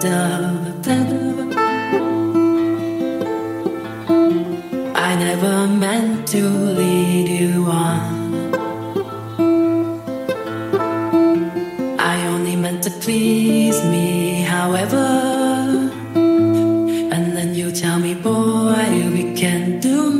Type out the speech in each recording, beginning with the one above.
I never meant to lead you on. I only meant to please me, however. And then you tell me, boy, we can do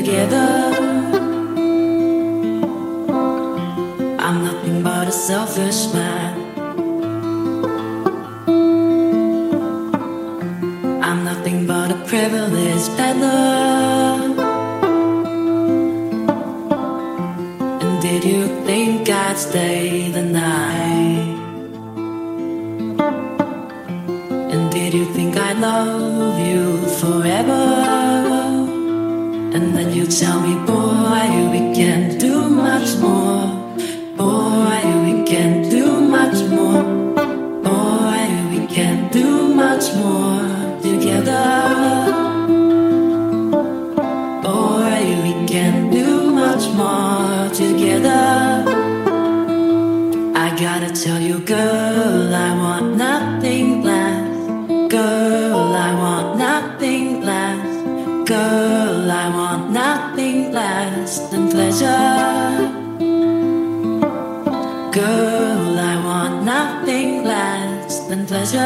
together. I'm nothing but a selfish man. I'm nothing but a privileged peddler. And did you think I'd stay the night? And did you think I'd love you forever? And then you tell me, boy, we can't do much more. Boy, we can't do much more. Boy, we can't do much more together. Boy, we can't do much more together. I gotta tell you, girl, I want nothing less. Girl, I want nothing less. Girl, I want nothing less than pleasure. Girl, I want nothing less than pleasure.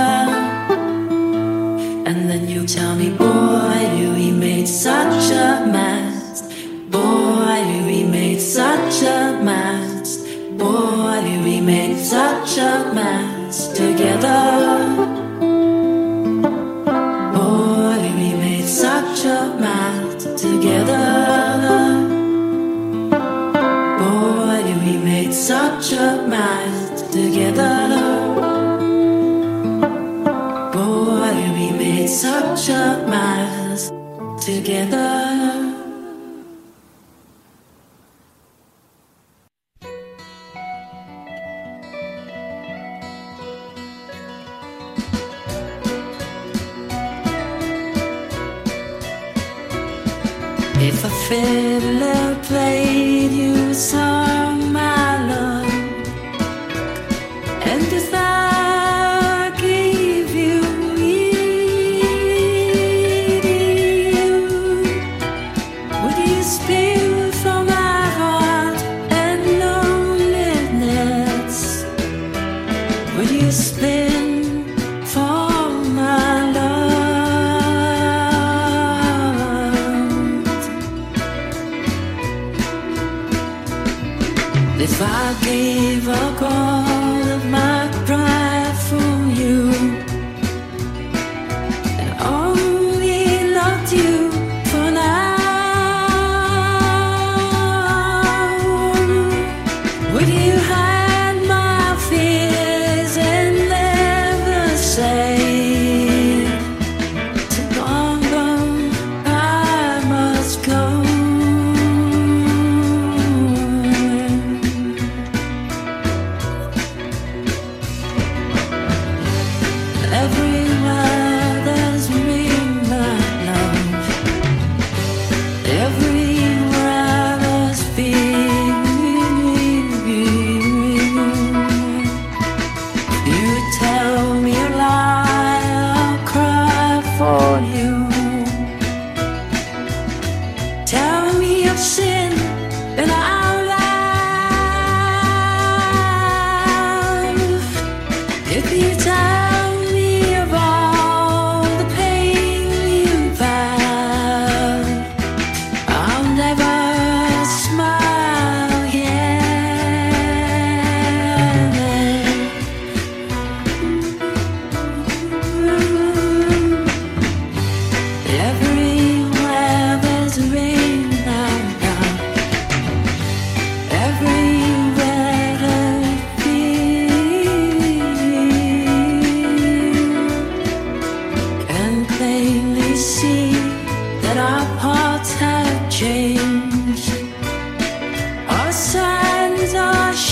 And then you tell me, boy, you we made such a mess. Boy, we made such a mess. Boy, we made such a mess together. Boy, we made such a mess such a mess together. Boy, we made such a mess together. If a fiddler played you a song, If I gave up all of my pride for you